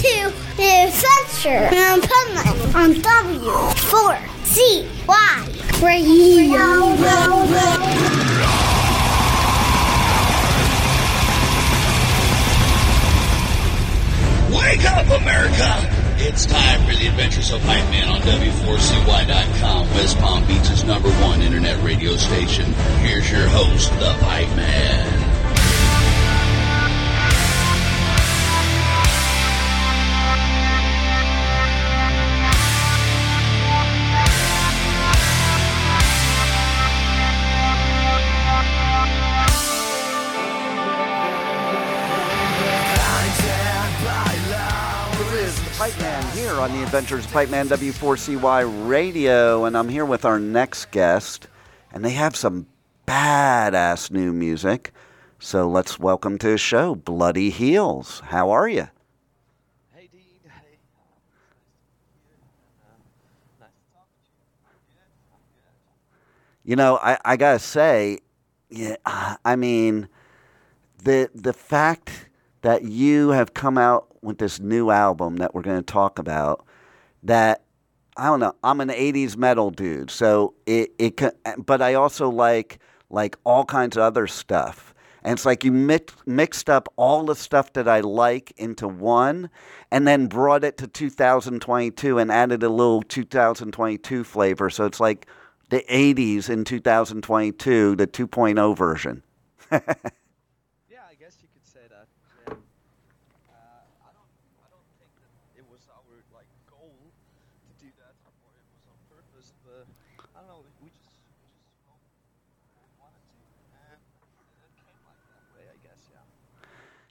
to Adventure in Puntland on W4CY Radio. Wake up, America! It's time for the Adventures of Hype Man on W4CY.com, West Palm Beach's number one internet radio station. Here's your host, the Hype Man. Adventures of Pipe Man W4CY Radio, and I'm here with our next guest, and they have some badass new music. So let's welcome to the show Bloody Heels. How are you? Hey, Dean. Hey. You know, I, I gotta say, yeah, I mean, the the fact that you have come out with this new album that we're going to talk about, that I don't know, I'm an '80s metal dude, so it it, but I also like like all kinds of other stuff. And it's like you mix, mixed up all the stuff that I like into one and then brought it to 2022 and added a little 2022 flavor. So it's like the 80s in 2022, the 2.0 version. Yeah, I guess you could say that. Yeah. Uh, I don't, I don't think that it was our like goal to do that, or it was on purpose. But I don't know. We just, we just felt we wanted to, and it came like that way. I guess. Yeah.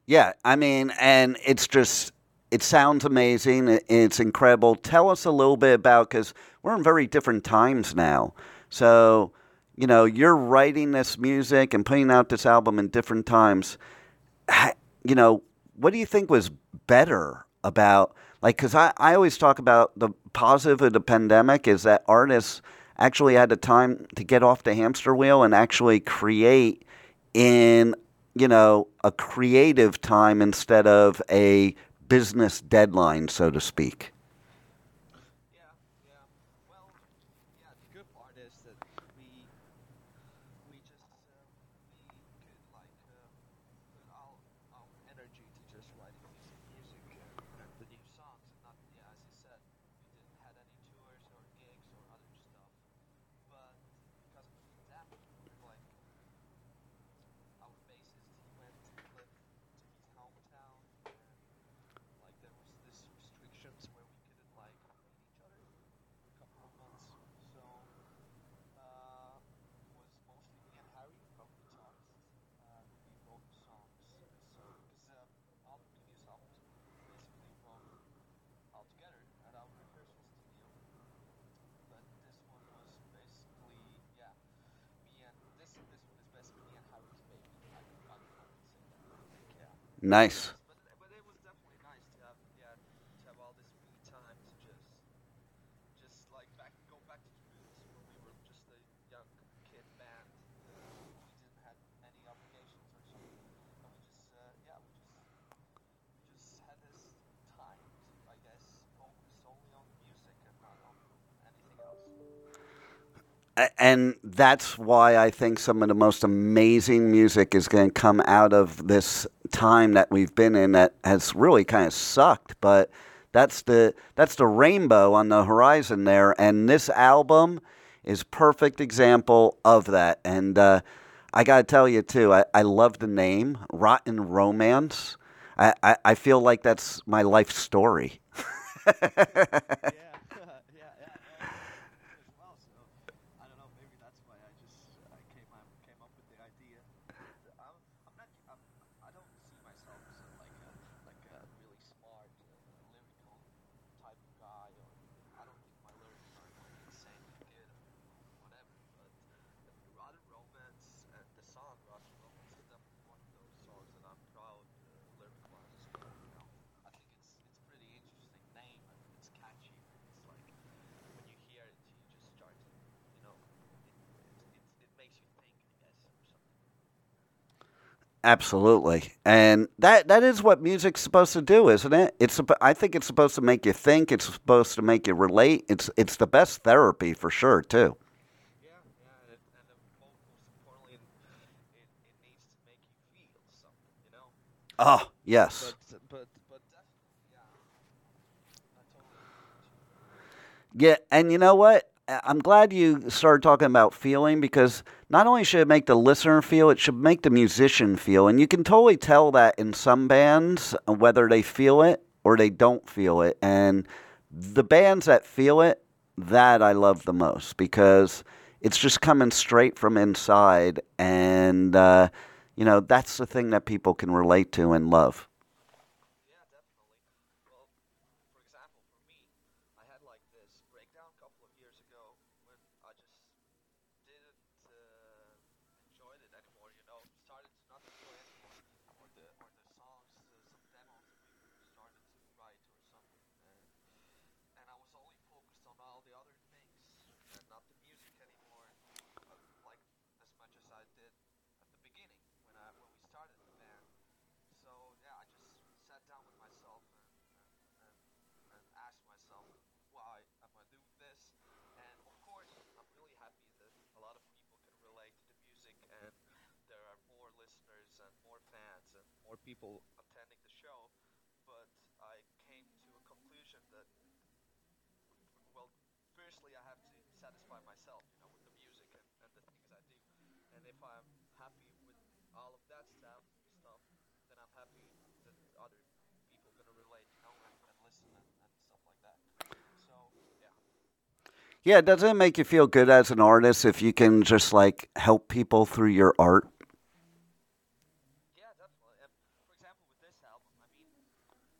Yeah, I mean, and it's just, it sounds amazing. It's incredible. Tell us a little bit about, because we're in very different times now. So, you know, you're writing this music and putting out this album in different times. You know, what do you think was better about, like, because I, I always talk about the positive of the pandemic is that artists actually had the time to get off the hamster wheel and actually create in you know a creative time instead of a business deadline so to speak Yeah, yeah. Well, yeah. The good part is that we we just uh, we could like uh, put all our energy to just writing music, music uh, and the new songs, and not yeah, as you said, we didn't had any tours or gigs or other stuff. But because of the pandemic, like our bassist, he went lived to his hometown. And, like there was this restrictions where we Nice. And that's why I think some of the most amazing music is going to come out of this time that we've been in that has really kind of sucked but that's the that's the rainbow on the horizon there and this album is perfect example of that and uh, I got to tell you too I, I love the name Rotten Romance. I, I, I feel like that's my life story. Yeah, yeah, yeah. As well, so I don't know. Maybe that's why I just I came up came up with the idea. I'm, I'm not. I'm, I don't see myself as a, like a like a really smart uh, lyrical type of guy, or I don't think my lyrics are like insanely good or whatever. But the Rotten Romance, uh, the song Rotten Romance, is definitely one of those songs that I'm proud uh, lyric-wise. You know, I think it's it's a pretty interesting name and it's catchy. It's like when you hear it, you just start, you know, it it, it, it makes you think, I guess, or something. Absolutely, and that that is what music's supposed to do, isn't it? It's I think it's supposed to make you think. It's supposed to make you relate. It's it's the best therapy for sure too. Yeah, yeah, and, and most importantly, it, it, it needs to make you feel something, you know. Oh yes, But but but definitely, yeah. Totally agree with you. yeah, and you know what? I'm glad you started talking about feeling because not only should it make the listener feel, it should make the musician feel, and you can totally tell that in some bands uh, whether they feel it or they don't feel it, and the bands that feel it, that I love the most because it's just coming straight from inside, and uh, you know that's the thing that people can relate to and love. Yeah, definitely. Well, for example, for me, I had like this breakdown a couple of years ago when I just didn't uh, enjoy it anymore. You know, started to not enjoy anymore, or the or the songs, uh, some demos that we started to write or something, and, and I was only focused on all the other things and not the music anymore, uh, like as much as I did at the beginning when I when we started the band. So yeah, I just sat down with myself and, and, and, and asked myself, why am I doing this? And of course, I'm really happy that a lot of people can relate to the music and there are more listeners and more fans and more people attending the show. But I came to a conclusion that, well, firstly, I have to satisfy myself, you know, with the music and, and the things I do. And if I'm happy with all of that stuff, stuff, then I'm happy that other people gonna relate, you know, and, and listen and, and stuff like that. So yeah, Yeah, doesn't it make you feel good as an artist if you can just like help people through your art? yeah, definitely. And for example, with this album, I mean,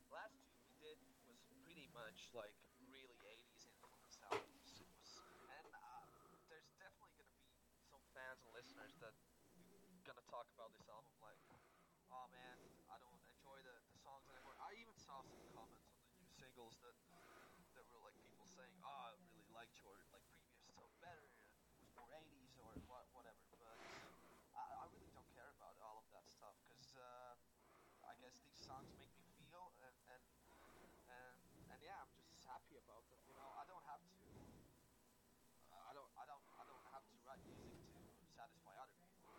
last two we did was pretty much like really 80s influence albums. It was, and uh, there's definitely gonna be some fans and listeners that gonna talk about this album like, oh man, I don't enjoy the, the songs anymore. I even saw some comments on the new singles that that were like people saying, oh, I really liked your like previous stuff better. It was more 80s or what, whatever. But I, I really don't care about all of that stuff because uh, I guess these songs make me feel and and and and yeah, I'm just happy about them. You know, I don't have to. I don't. I don't. I don't have to write music to satisfy other people.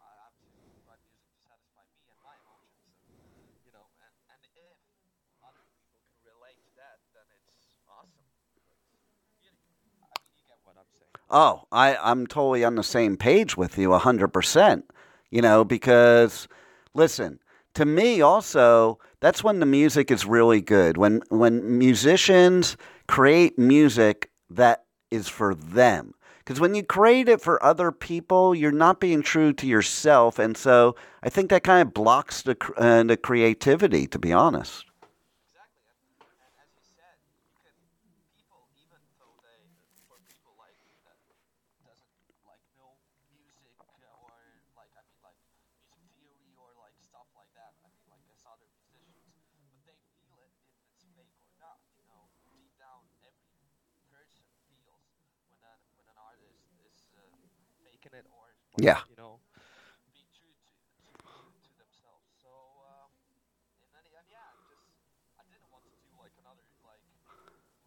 I have to write music to satisfy me and my emotions, and you know, and and if other people can relate to that, then it's awesome. But you, I mean, you get what I'm saying. Oh, I, I'm totally on the same page with you 100%. You know, because listen, to me also, that's when the music is really good. When when musicians create music that is for them. Because when you create it for other people, you're not being true to yourself, and so I think that kind of blocks the uh, the creativity. To be honest. Exactly, and, and as you said, you can people even though they for people like that doesn't like know music uh, or like I mean like music theory or like stuff like that. I mean like I saw not? You know, deep down, every person feels when an when an artist is uh, faking it or like, Yeah. you know, being true to to, to themselves. So um, in any end, yeah, just I didn't want to do like another like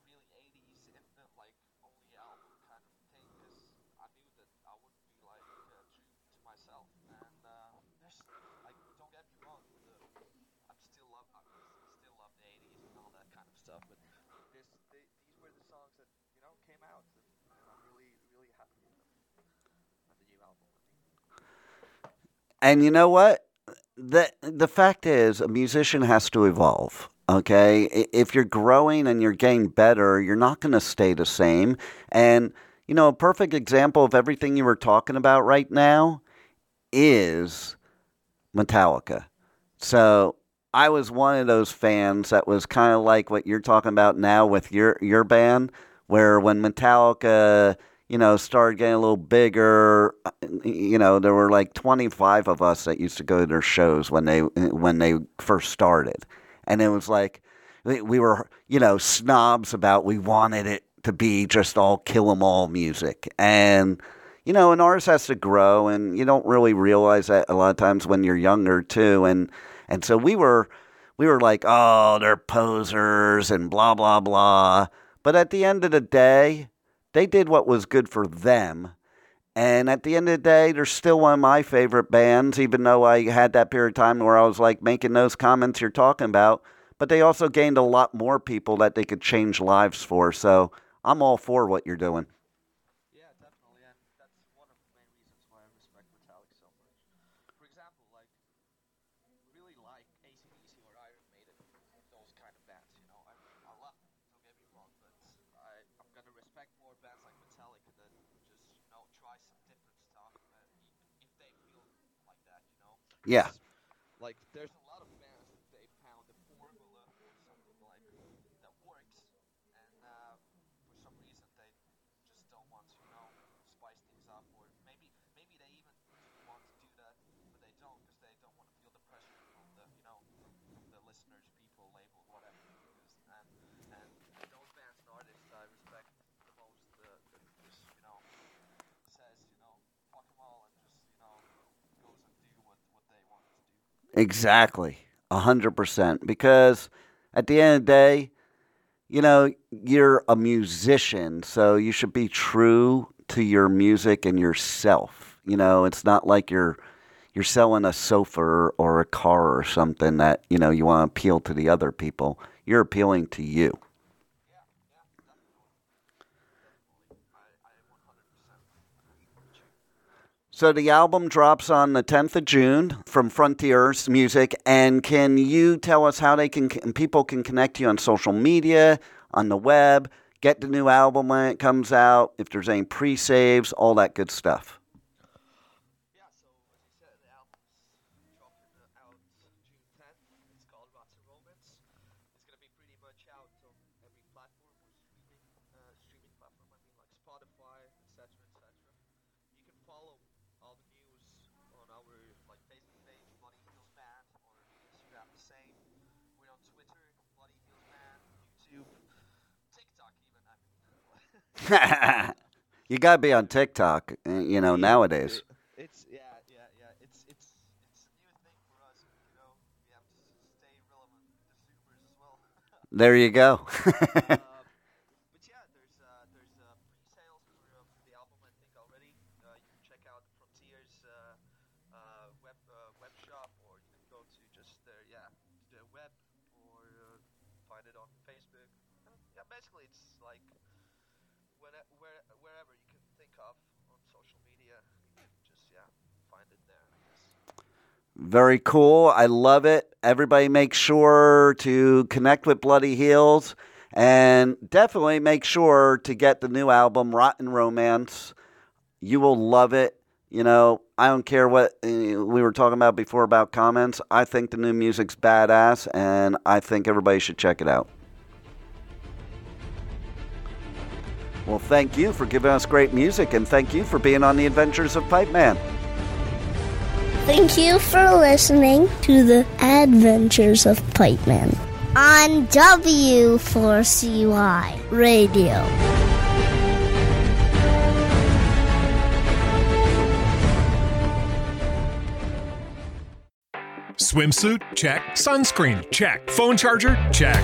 really 80s infinite like only album kind of thing because I knew that I wouldn't be like uh, true to myself. And uh, there's like don't get me wrong, the, I'm still love I still love the 80s and all that kind of stuff, but this they, these were the songs that you know came out, and, and I'm really really happy with them. And the new album, I mean. And you know what? The the fact is, a musician has to evolve. Okay, if you're growing and you're getting better, you're not going to stay the same. And you know, a perfect example of everything you were talking about right now is Metallica. So I was one of those fans that was kind of like what you're talking about now with your your band, where when Metallica, you know, started getting a little bigger, you know, there were like 25 of us that used to go to their shows when they when they first started, and it was like we we were, you know, snobs about we wanted it to be just all kill 'em all music, and you know, an artist has to grow, and you don't really realize that a lot of times when you're younger too. And and so we were, we were like, oh, they're posers and blah blah blah. But at the end of the day, they did what was good for them. And at the end of the day, they're still one of my favorite bands, even though I had that period of time where I was like making those comments you're talking about. But they also gained a lot more people that they could change lives for. So I'm all for what you're doing. Yeah, definitely, and that's one of the main reasons why I respect Metallica so much. For example, like really like AC/DC or Iron Maiden, those kind of bands. You know, I, I love them. Don't get me wrong, but I I'm gonna respect more bands like Metallica that just you know try some different stuff, uh, even if they feel like that. You know. Yeah. Like there's a lot of bands that they found a formula or something like that works, and uh, for some reason they just don't want to, you know, spice things up, or maybe maybe they even want to do that, but they don't because they don't want to feel the pressure from the, you know, from the listeners, people, label, whatever. Because, and and those bands and artists I respect the most, uh, that just you know says, you know, fuck 'em all and just you know goes and do what what they want to do. Exactly. A hundred percent. Because at the end of the day, you know, you're a musician, so you should be true to your music and yourself. You know, it's not like you're you're selling a sofa or a car or something that, you know, you want to appeal to the other people. You're appealing to you. Yeah, yeah, definitely. Definitely. I, I 100% agree with you. So the album drops on the 10th of June from Frontiers Music. And can you tell us how they can people can connect you on social media, on the web, get the new album when it comes out, if there's any pre-saves, all that good stuff. Yeah, so as you said, the album's dropping uh, out June 10th. It's called Rotten Romance. It's gonna be pretty much out on every platform or streaming uh, streaming platform. I mean, like Spotify, etc., etc. You can follow all the news on our like Facebook page, Bloody Heels Band, or Instagram the same. We're on Twitter, Bloody Heels Band, YouTube, TikTok even. I mean, you got to be on TikTok, uh, you know, nowadays. It's yeah, yeah, yeah. It's it's it's a new thing for us. You know, we have to stay relevant with as well. There you go. uh, but yeah, there's uh, there's uh, pre-sales for, uh, for the album. I think already. Uh, you can check out Frontiers uh, uh, web uh, web shop, or you can go to just their yeah the web, or uh, find it on Facebook. And, yeah, basically it's like when where wherever you can think of on social media, you can just yeah find it there. Very cool. I love it. Everybody make sure to connect with Bloody Heels and definitely make sure to get the new album, Rotten Romance. You will love it. You know, I don't care what uh, we were talking about before about comments. I think the new music's badass and I think everybody should check it out. Well, thank you for giving us great music and thank you for being on the Adventures of Pipe Man. Thank you for listening to the Adventures of Pipe Man. on W4CY Radio. Swimsuit? Check. Sunscreen? Check. Phone charger? Check.